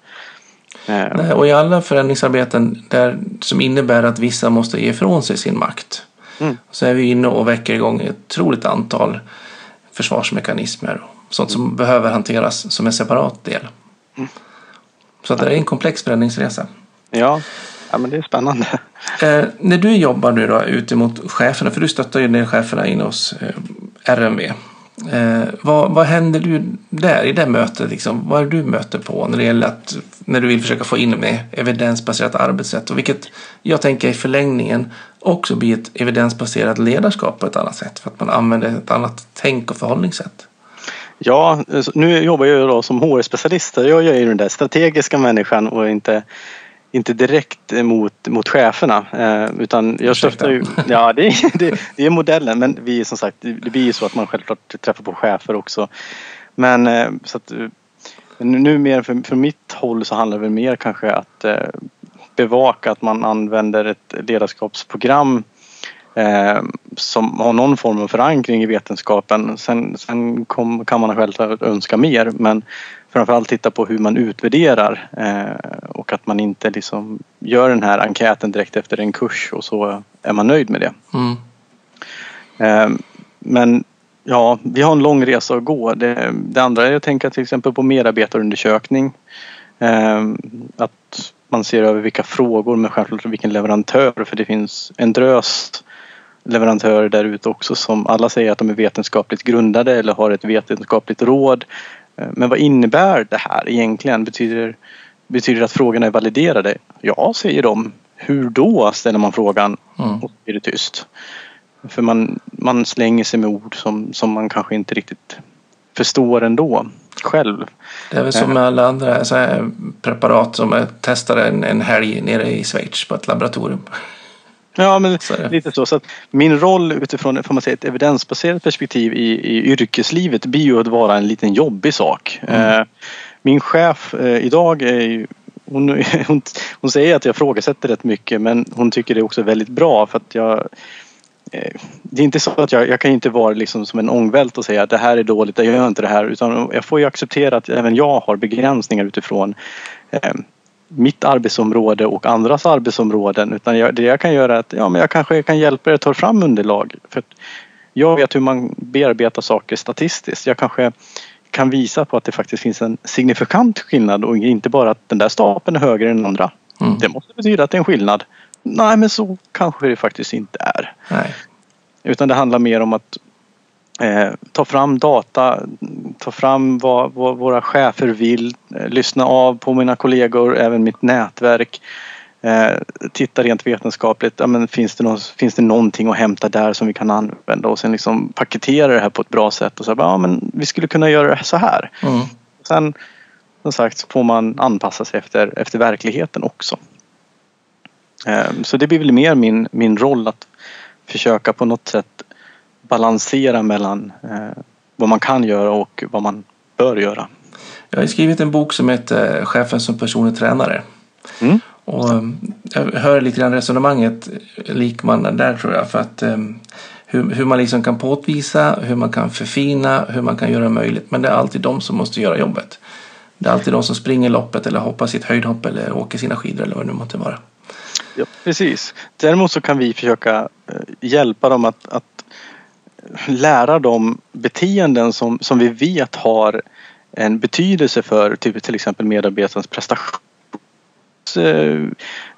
Speaker 2: Eh,
Speaker 1: Nej, och i alla förändringsarbeten där, som innebär att vissa måste ge ifrån sig sin makt
Speaker 2: Mm.
Speaker 1: så är vi inne och väcker igång ett otroligt antal försvarsmekanismer sånt som behöver hanteras som en separat del.
Speaker 2: Mm.
Speaker 1: Så att det är en komplex förändringsresa.
Speaker 2: Ja, ja men det är spännande.
Speaker 1: Eh, när du jobbar nu då ute mot cheferna, för du stöttar ju ner cheferna in hos eh, RMV. Eh, vad, vad händer du där i det mötet? Liksom? Vad är du möter på när det gäller att när du vill försöka få in med evidensbaserat arbetssätt? Och vilket jag tänker i förlängningen också blir ett evidensbaserat ledarskap på ett annat sätt för att man använder ett annat tänk och förhållningssätt.
Speaker 2: Ja, nu jobbar jag då som HR-specialist. Jag är ju den där strategiska människan och inte, inte direkt mot, mot cheferna. Eh, utan jag stöttar ju... Ja, det, är- det, det är modellen. Men vi som sagt, det blir ju så att man självklart träffar på chefer också. Men eh, så att... eh, Nu, mer för, för mitt håll så handlar det mer kanske att eh, bevaka att man använder ett ledarskapsprogram eh, som har någon form av förankring i vetenskapen. Sen, sen kom, kan man självklart önska mer men framförallt titta på hur man utvärderar eh, och att man inte liksom gör den här enkäten direkt efter en kurs och så är man nöjd med det.
Speaker 1: Mm.
Speaker 2: Eh, men ja, vi har en lång resa att gå. Det, det andra är att tänka till exempel på medarbetarundersökning. Eh, att man ser över vilka frågor men självklart vilken leverantör för det finns en drös leverantörer där ute också som alla säger att de är vetenskapligt grundade eller har ett vetenskapligt råd. Eh, Men vad innebär det här egentligen? Betyder, betyder det att frågorna är validerade? Ja, säger de. Hur då? ställer man frågan
Speaker 1: Mm.
Speaker 2: och blir det tyst. För man, man slänger sig med ord som, som man kanske inte riktigt förstår ändå själv.
Speaker 1: Det är väl som med alla andra preparat som jag testade en, en helg nere i Schweiz på ett laboratorium.
Speaker 2: Ja, men
Speaker 1: Så
Speaker 2: lite så. så att min roll utifrån får man säga, ett evidensbaserat perspektiv i, i yrkeslivet blir ju att vara en liten jobbig sak.
Speaker 1: Mm.
Speaker 2: Eh, Min chef eh, idag är ju hon, hon, hon säger att jag frågasätter rätt mycket men hon tycker det är också väldigt bra för att jag eh, det är inte så att jag, jag kan inte vara liksom som en ångvält och säga att det här är dåligt, jag gör inte det här utan jag får ju acceptera att även jag har begränsningar utifrån eh, mitt arbetsområde och andras arbetsområden utan jag, det jag kan göra är att ja, men jag kanske kan hjälpa er att ta fram underlag. För jag vet hur man bearbetar saker statistiskt. Jag kanske kan visa på att det faktiskt finns en signifikant skillnad och inte bara att den där stapeln är högre än den andra.
Speaker 1: Mm.
Speaker 2: Det måste betyda att det är en skillnad. Nej men så kanske det faktiskt inte är.
Speaker 1: Nej.
Speaker 2: Utan det handlar mer om att Eh, ta fram data, ta fram vad, vad våra chefer vill, eh, lyssna av på mina kollegor, även mitt nätverk. Eh, titta rent vetenskapligt, ja, men finns, det någon, finns det någonting att hämta där som vi kan använda och sen liksom paketera det här på ett bra sätt och säga ja men vi skulle kunna göra det så här.
Speaker 1: Mm.
Speaker 2: Sen som sagt får man anpassa sig efter, efter verkligheten också. Eh, så det blir väl mer min, min roll att försöka på något sätt balansera mellan eh, vad man kan göra och vad man bör göra.
Speaker 1: Jag har skrivit en bok som heter Chefen som personlig tränare.
Speaker 2: Mm.
Speaker 1: Och um, jag hör lite grann resonemanget likman där tror jag. För att um, hur, hur man liksom kan påvisa, hur man kan förfina, hur man kan göra möjligt. Men det är alltid de som måste göra jobbet. Det är alltid de som springer loppet eller hoppar sitt höjdhopp eller åker sina skidor eller vad det nu måste vara.
Speaker 2: Ja, precis. Däremot så kan vi försöka eh, hjälpa dem att, att lära dem beteenden som, som vi vet har en betydelse för typ, till exempel medarbetarens prestation eh,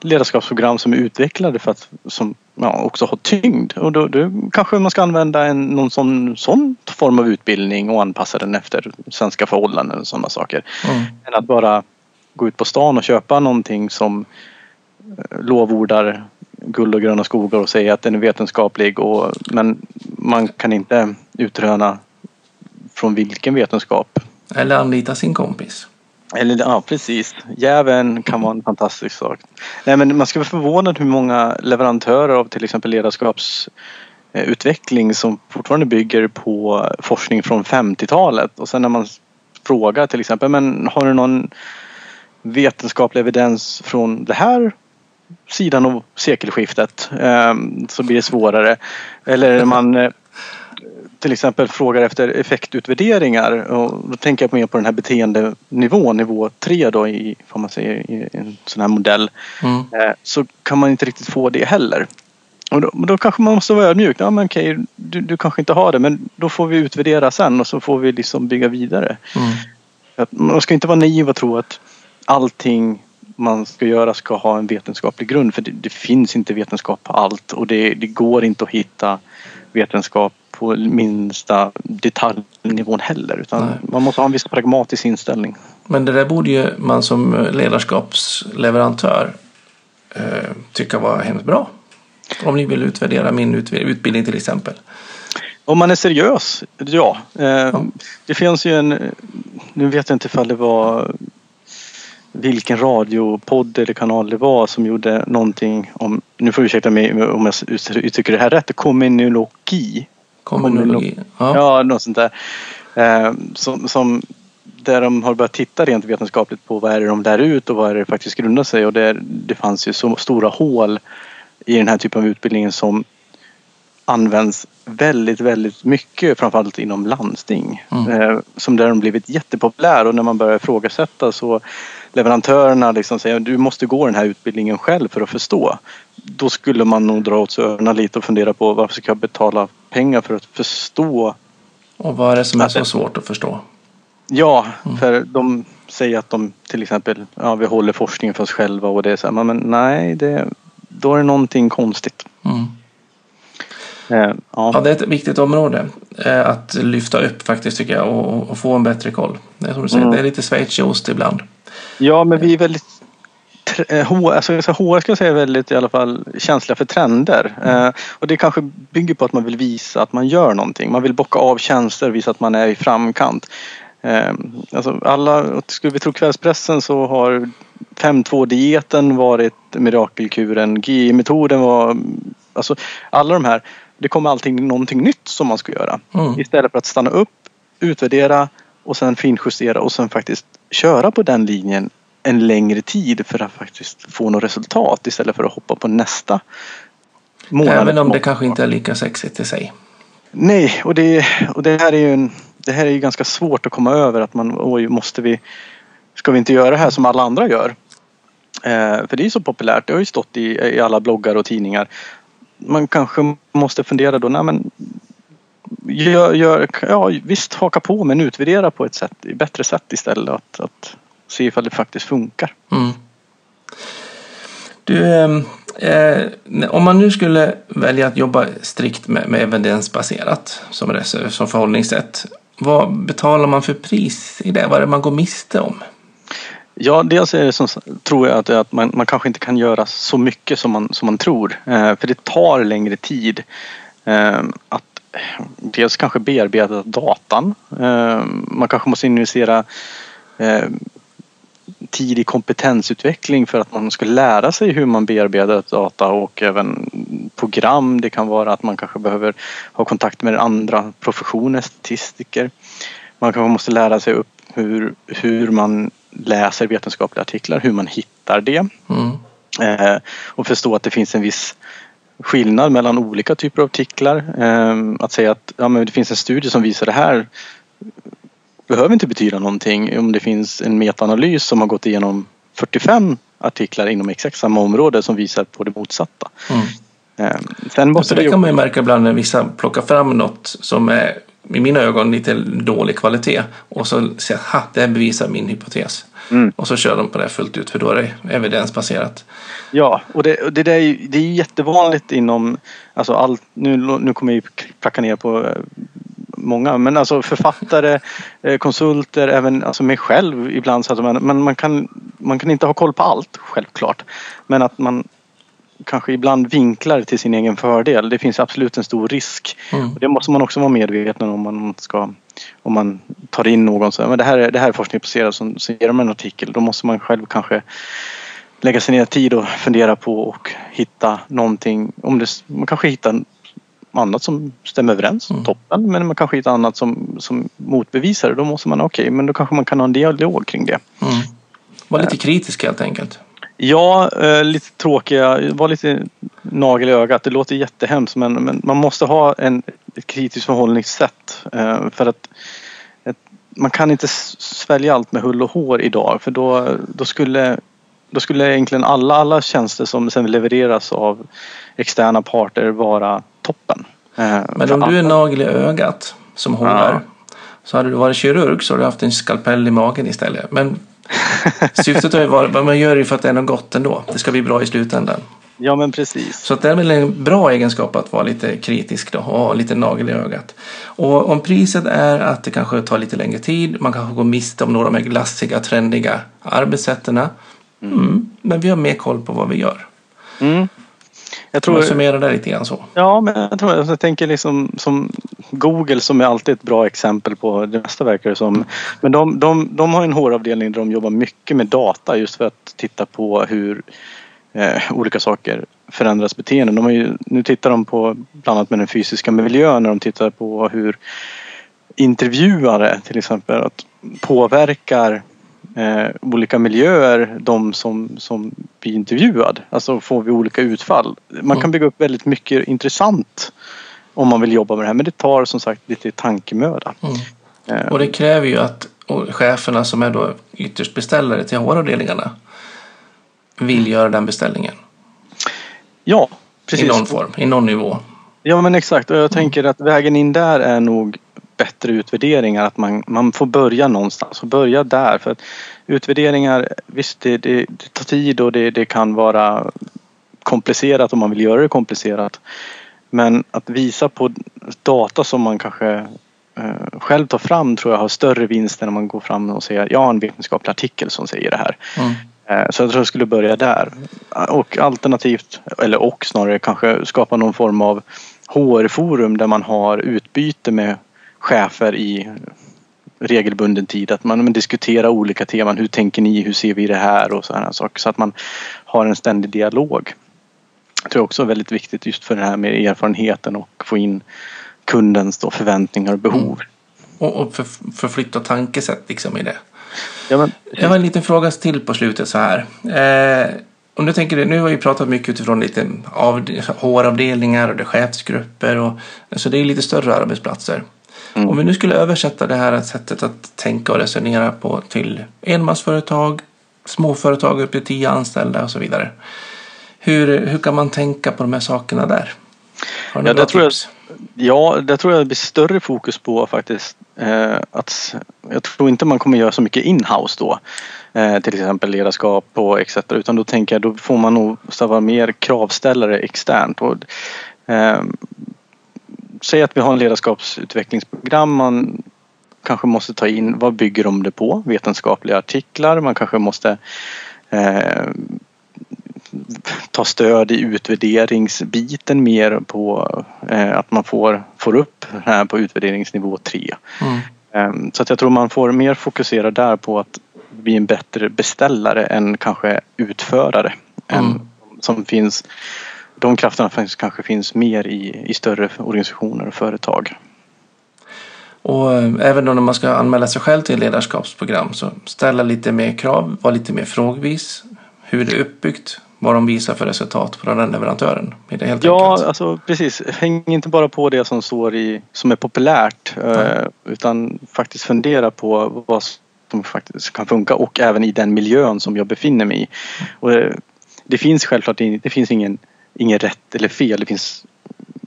Speaker 2: ledarskapsprogram som är utvecklade för att som ja, också har tyngd. Och då, då kanske man ska använda en, någon sån, sån form av utbildning och anpassa den efter svenska förhållanden och sådana saker.
Speaker 1: Mm.
Speaker 2: Än att bara gå ut på stan och köpa någonting som eh, lovordar guld och gröna skogar och säga att den är vetenskaplig och, men man kan inte utröna från vilken vetenskap.
Speaker 1: Eller anlita sin kompis.
Speaker 2: Eller ja, precis. Jäveln kan vara en fantastisk sak. Nej, men man ska vara förvånad hur många leverantörer av till exempel ledarskapsutveckling som fortfarande bygger på forskning från 50-talet och sen när man frågar till exempel men har du någon vetenskaplig evidens från det här sidan av sekelskiftet ehm, så blir det svårare. Eller man eh, till exempel frågar efter effektutvärderingar och då tänker jag mer på den här beteendenivån, nivå 3 då i, vad man säger, i en sån här modell.
Speaker 1: Mm.
Speaker 2: Eh, Så kan man inte riktigt få det heller. Och då, då kanske man måste vara ödmjuk. Ja, men okej, du, du kanske inte har det men då får vi utvärdera sen och så får vi liksom bygga vidare.
Speaker 1: Mm.
Speaker 2: Man ska inte vara naiv och tro att allting man ska göra ska ha en vetenskaplig grund för det, det finns inte vetenskap på allt och det, det går inte att hitta vetenskap på minsta detaljnivån heller utan
Speaker 1: Nej.
Speaker 2: man måste ha en viss pragmatisk inställning.
Speaker 1: Men det där borde ju man som ledarskapsleverantör eh, tycka var hemskt bra. Om ni vill utvärdera min utbildning till exempel.
Speaker 2: Om man är seriös, ja. Eh,
Speaker 1: Ja.
Speaker 2: Det finns ju en, nu vet jag inte ifall det var vilken radiopodd eller kanal det var som gjorde någonting om, nu får du ursäkta mig om jag uttrycker det här rätt, kriminologi.
Speaker 1: Kommunologi. Ja.
Speaker 2: Ja, något sånt där. Eh, som, som, där de har börjat titta rent vetenskapligt på vad är det de lär ut och vad är det faktiskt grundar sig och det, det fanns ju så stora hål i den här typen av utbildningen som används väldigt, väldigt mycket framförallt inom landsting.
Speaker 1: Mm.
Speaker 2: Eh, som där de blivit jättepopulär och när man börjar ifrågasätta så leverantörerna liksom säger du måste gå den här utbildningen själv för att förstå. Då skulle man nog dra åt sig öronen lite och fundera på varför ska jag betala pengar för att förstå
Speaker 1: Och vad är det som är så svårt att förstå?
Speaker 2: Ja,
Speaker 1: Mm.
Speaker 2: för de säger att de till exempel, ja vi håller forskningen för oss själva och det är så här, men nej, det, då är det någonting konstigt.
Speaker 1: Mm.
Speaker 2: Eh,
Speaker 1: Ja,
Speaker 2: ja.
Speaker 1: det är ett viktigt område eh, att lyfta upp faktiskt tycker jag och, och få en bättre koll. Det är som du säger,
Speaker 2: Mm.
Speaker 1: det är lite schweizerost ibland.
Speaker 2: ja, men vi är väldigt tr- eh, alltså, så HR ska jag säga är väldigt i alla fall känsliga för trender. Eh, och det kanske bygger på att man vill visa att man gör någonting. Man vill bocka av tjänster, visa att man är i framkant. Eh, alltså alla, skulle vi tro kvällspressen så har 5.2-dieten varit mirakelkuren. GI-metoden var, alltså alla de här, det kommer allting någonting nytt som man ska göra.
Speaker 1: Mm.
Speaker 2: Istället för att stanna upp, utvärdera och sen finjustera och sen faktiskt köra på den linjen en längre tid för att faktiskt få något resultat istället för att hoppa på nästa månad.
Speaker 1: Även om det kanske inte är lika sexigt i sig.
Speaker 2: Nej, och det, och det här är ju en, det här är ju ganska svårt att komma över att man, oj, måste vi, ska vi inte göra det här som alla andra gör? Eh, för det är så populärt, det har ju stått i, i alla bloggar och tidningar. Man kanske måste fundera då, nej men gör, gör, ja, visst haka på men utvärdera på ett sätt, bättre sätt istället att, att se ifall det faktiskt funkar.
Speaker 1: Mm. Du, ehm, Eh, om man nu skulle välja att jobba strikt med, med evidensbaserat som, som förhållningssätt. Vad betalar man för pris i det? Vad är det man går miste om?
Speaker 2: Ja, dels är det som, tror jag att, att man, man kanske inte kan göra så mycket som man, som man tror. Eh, för det tar längre tid eh, att eh, dels kanske bearbeta datan. Eh, man kanske måste investera eh, tid i kompetensutveckling för att man ska lära sig hur man bearbetar data och även program. Det kan vara att man kanske behöver ha kontakt med andra professioner, statistiker. Man kanske måste lära sig upp hur, hur man läser vetenskapliga artiklar, hur man hittar det. Mm. Eh, och förstå att det finns en viss skillnad mellan olika typer av artiklar. Eh, att säga att ja, men det finns en studie som visar det här behöver inte betyda någonting om det finns en metaanalys som har gått igenom 45 artiklar inom exakt samma område som visar på det motsatta. Mm.
Speaker 1: Eh, sen måste det kan man ju märka ibland när vissa plockar fram något som är i mina ögon lite dålig kvalitet och så säger att det här bevisar min hypotes. Mm. Och så kör de på det fullt ut för då är det evidensbaserat.
Speaker 2: Ja, och det, det, är, det är jättevanligt inom, alltså allt, nu, nu kommer jag ju pracka ner på eh, många, men alltså författare, eh, konsulter, även alltså mig själv ibland. Så att man, men man kan, man kan inte ha koll på allt, självklart. Men att man kanske ibland vinklar till sin egen fördel. Det finns absolut en stor risk. Mm. Och det måste man också vara medveten om man ska om man tar in någon så men det här är, det här är forskningsbaserat som, som ger dem en artikel. Då måste man själv kanske lägga sig ner tid och fundera på och hitta någonting. Om det, man kanske hittar annat som stämmer överens, mm. toppen. Men man kanske hittar annat som, som motbevisar det. Då måste man, okej, okay, men då kanske man kan ha en dialog kring det. Mm.
Speaker 1: Var lite kritisk helt enkelt.
Speaker 2: Ja, eh, lite tråkiga, var lite nagel i ögat. Det låter jättehemskt men, men man måste ha en, ett kritiskt förhållningssätt. Eh, för att ett, man kan inte svälja allt med hull och hår idag för då, då skulle då skulle egentligen alla, alla tjänster som sen levereras av externa parter vara toppen.
Speaker 1: Eh, men om du är nagel i ögat som HR ja. så hade du varit kirurg så hade du haft en skalpell i magen istället. Men syftet har ju varit, man gör det för att det är något gott ändå. Det ska bli bra i slutändan.
Speaker 2: Ja men precis.
Speaker 1: Så det är väl en bra egenskap att vara lite kritisk då och ha lite nagel i ögat. Och om priset är att det kanske tar lite längre tid, man kanske går miste om några av de här glassiga, trendiga arbetssätten. Mm. Mm, men vi har mer koll på vad vi gör. Mm. Jag tror, man summerar det lite grann så.
Speaker 2: Ja, men jag, tror, jag tänker liksom som Google som är alltid ett bra exempel på det mesta verkar det som. Men de, de, de har en HR-avdelning där de jobbar mycket med data just för att titta på hur eh, olika saker förändras beteenden. De har ju, nu tittar de på bland annat med den fysiska miljön när de tittar på hur intervjuare till exempel att påverkar eh, olika miljöer de som, som blir intervjuad. Alltså får vi olika utfall. Man kan mm. bygga upp väldigt mycket intressant om man vill jobba med det här men det tar som sagt lite tankemöda. Mm.
Speaker 1: Eh. Och det kräver ju att cheferna som är då ytterst beställare till HR-avdelningarna vill göra den beställningen.
Speaker 2: Ja, precis.
Speaker 1: I någon form, i någon nivå.
Speaker 2: Ja men exakt och jag tänker att vägen in där är nog bättre utvärderingar. Att man, man får börja någonstans och börja där. För att utvärderingar, visst det, det, det tar tid och det, det kan vara komplicerat om man vill göra det komplicerat. Men att visa på data som man kanske eh, själv tar fram tror jag har större vinst än om man går fram och säger jag har en vetenskaplig artikel som säger det här. Mm. Eh, så jag tror jag skulle börja där. Och alternativt, eller och snarare kanske skapa någon form av HR-forum där man har utbyte med chefer i regelbunden tid. Att man, diskuterar olika teman. Hur tänker ni? Hur ser vi det här? Och sådana saker. Så att man har en ständig dialog. Det tror jag också är väldigt viktigt just för det här med erfarenheten och få in kundens då förväntningar och behov. Mm.
Speaker 1: Och, och för, förflytta tankesätt liksom i det. Ja, men... Jag har en liten fråga till på slutet så här. Eh, om du tänker, nu har vi pratat mycket utifrån lite av, HR-avdelningar och det chefsgrupper och så det är lite större arbetsplatser. Mm. Om vi nu skulle översätta det här sättet att tänka och resonera på till enmansföretag, småföretag upp till tio anställda och så vidare. Hur, hur kan man tänka på de här sakerna där?
Speaker 2: Har ja, det tror jag, ja, det tror jag det blir större fokus på faktiskt. Eh, att, jag tror inte man kommer göra så mycket inhouse då. eh, till exempel ledarskap och etc. Utan då tänker jag då får man nog vara mer kravställare externt. Och, eh, säg att vi har en ledarskapsutvecklingsprogram. Man kanske måste ta in vad bygger de det på? Vetenskapliga artiklar. Man kanske måste eh, ta stöd i utvärderingsbiten mer på eh, att man får, får upp det här på utvärderingsnivå 3. Mm. Eh, så att jag tror man får mer fokusera där på att bli en bättre beställare än kanske utförare. Mm. Än som finns, de krafterna finns, kanske finns mer i, i större organisationer och företag.
Speaker 1: Och eh, även då när man ska anmäla sig själv till ledarskapsprogram så ställa lite mer krav, vara lite mer frågvis. Hur det är uppbyggt, vad de visar för resultat på den leverantören.
Speaker 2: Är det helt ja, enkelt? alltså precis. Häng inte bara på det som står i, som är populärt mm. utan faktiskt fundera på vad som faktiskt kan funka och även i den miljön som jag befinner mig i. Och det, det finns självklart det finns ingen, ingen rätt eller fel. Det finns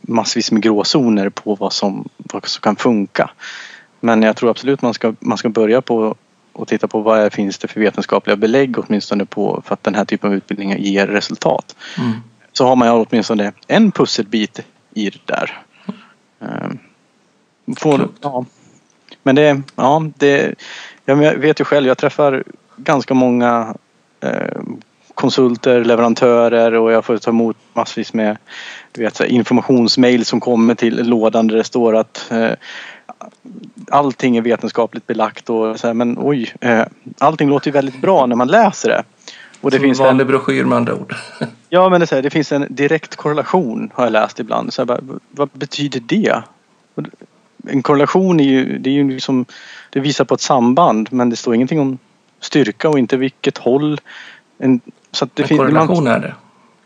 Speaker 2: massvis med gråzoner på vad som, vad som kan funka. Men jag tror absolut man ska, man ska börja på och titta på vad finns det för vetenskapliga belägg åtminstone på för att den här typen av utbildningar ger resultat. Mm. Så har man åtminstone en pusselbit i det där. Mm. Får, ja. Men det, ja, det, jag vet ju själv, jag träffar ganska många eh, konsulter, leverantörer och jag får ta emot massvis med du vet, informationsmail som kommer till lådan där det står att eh, allting är vetenskapligt belagt och så här, men oj, eh, allting låter ju väldigt bra när man läser det.
Speaker 1: Och det Som finns en vanlig broschyr med andra ord.
Speaker 2: ja men det, så här, det finns en direkt korrelation har jag läst ibland. Så här, bara, vad betyder det? En korrelation är ju, det är ju liksom, det visar på ett samband men det står ingenting om styrka och inte vilket håll.
Speaker 1: En, så det korrelation man, är det?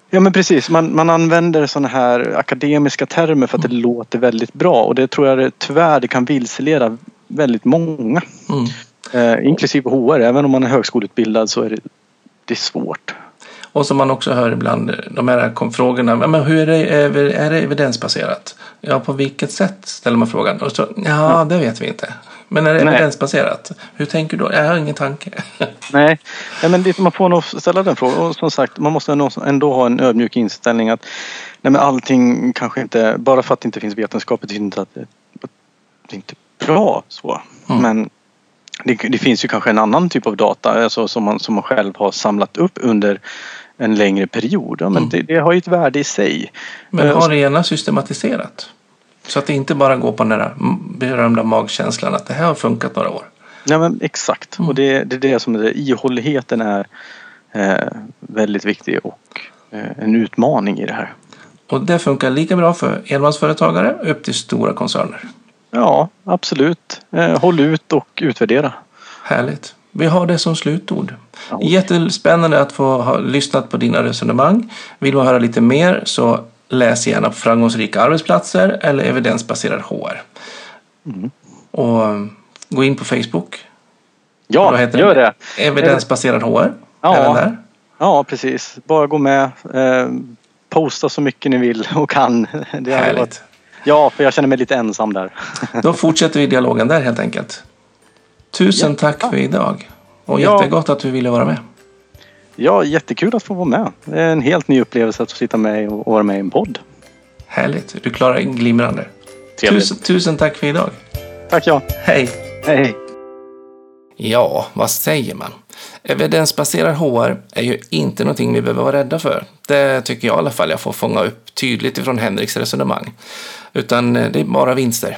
Speaker 2: Ja men precis, man, man använder sådana här akademiska termer för att det mm. låter väldigt bra och det tror jag det, tyvärr det kan vilseleda väldigt många. Mm. Eh, inklusive HR, även om man är högskoleutbildad så är det, det är svårt.
Speaker 1: Och som man också hör ibland, de här frågorna, men hur är det, är det evidensbaserat? Ja, på vilket sätt ställer man frågan? Och så, ja, det vet vi inte. Men är det evidensbaserat? Hur tänker du Jag har ingen tanke.
Speaker 2: Nej, nej men man får nog ställa den frågan. Och som sagt, man måste ändå ha en ödmjuk inställning att nej men allting kanske inte, bara för att det inte finns vetenskap betyder inte att det, att det inte är bra så. Mm. Men det, det, finns ju kanske en annan typ av data alltså som, man, som man själv har samlat upp under en längre period. Ja, men mm. det, det, har ju ett värde i sig.
Speaker 1: Men har det ena systematiserat? Så att det inte bara går på den där berömda magkänslan att det här har funkat några år.
Speaker 2: Ja men exakt mm. och det, det är det som är. Ihålligheten är eh, väldigt viktig och eh, en utmaning i det här.
Speaker 1: Och det funkar lika bra för enmansföretagare upp till stora koncerner?
Speaker 2: Ja absolut. Eh, håll ut och utvärdera.
Speaker 1: Härligt. Vi har det som slutord. Ja. Jättespännande att få ha lyssnat på dina resonemang. Vill man höra lite mer så läs gärna på framgångsrika arbetsplatser eller evidensbaserad HR. Mm. Och gå in på Facebook.
Speaker 2: Ja, gör det.
Speaker 1: Evidensbaserad HR. Ja,
Speaker 2: ja, precis. Bara gå med. Eh, posta så mycket ni vill och kan.
Speaker 1: Det Härligt. Varit...
Speaker 2: Ja, för jag känner mig lite ensam där.
Speaker 1: Då fortsätter vi dialogen där helt enkelt. Tusen ja. tack för idag. Och ja. jättegott att du ville vara med.
Speaker 2: Ja, jättekul att få vara med. Det är en helt ny upplevelse att få sitta med och vara med i en podd.
Speaker 1: Härligt. Du klarar glimrande. Tusen, tusen tack för idag.
Speaker 2: Tack ja.
Speaker 1: Hej.
Speaker 2: Hej.
Speaker 1: Ja, vad säger man? Evidensbaserad HR är ju inte någonting vi behöver vara rädda för. Det tycker jag i alla fall jag får fånga upp tydligt ifrån Henriks resonemang. Utan eh, det är bara vinster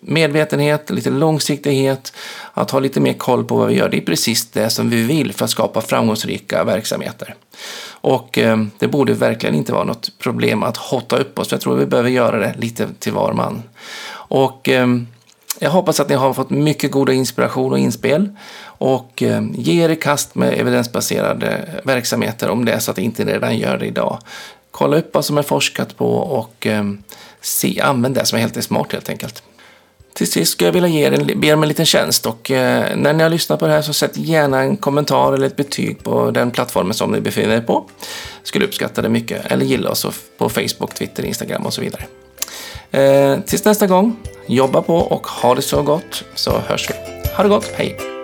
Speaker 1: medvetenhet, lite långsiktighet, att ha lite mer koll på vad vi gör. Det är precis det som vi vill för att skapa framgångsrika verksamheter. Och eh, det borde verkligen inte vara något problem att hotta upp oss. Jag tror vi behöver göra det lite till var man. Och eh, jag hoppas att ni har fått mycket goda inspiration och inspel och eh, ge er i kast med evidensbaserade verksamheter om det är så att ni inte redan gör det idag. Kolla upp vad som är forskat på och eh, se, använd det som är helt smart helt enkelt. Till sist skulle jag vilja ge er en, be er om en liten tjänst och eh, när ni har lyssnat på det här så sätt gärna en kommentar eller ett betyg på den plattformen som ni befinner er på. Skulle uppskatta det mycket. Eller gilla oss på Facebook, Twitter, Instagram och så vidare. Eh, tills nästa gång, jobba på och ha det så gott så hörs vi. Ha det gott, hej!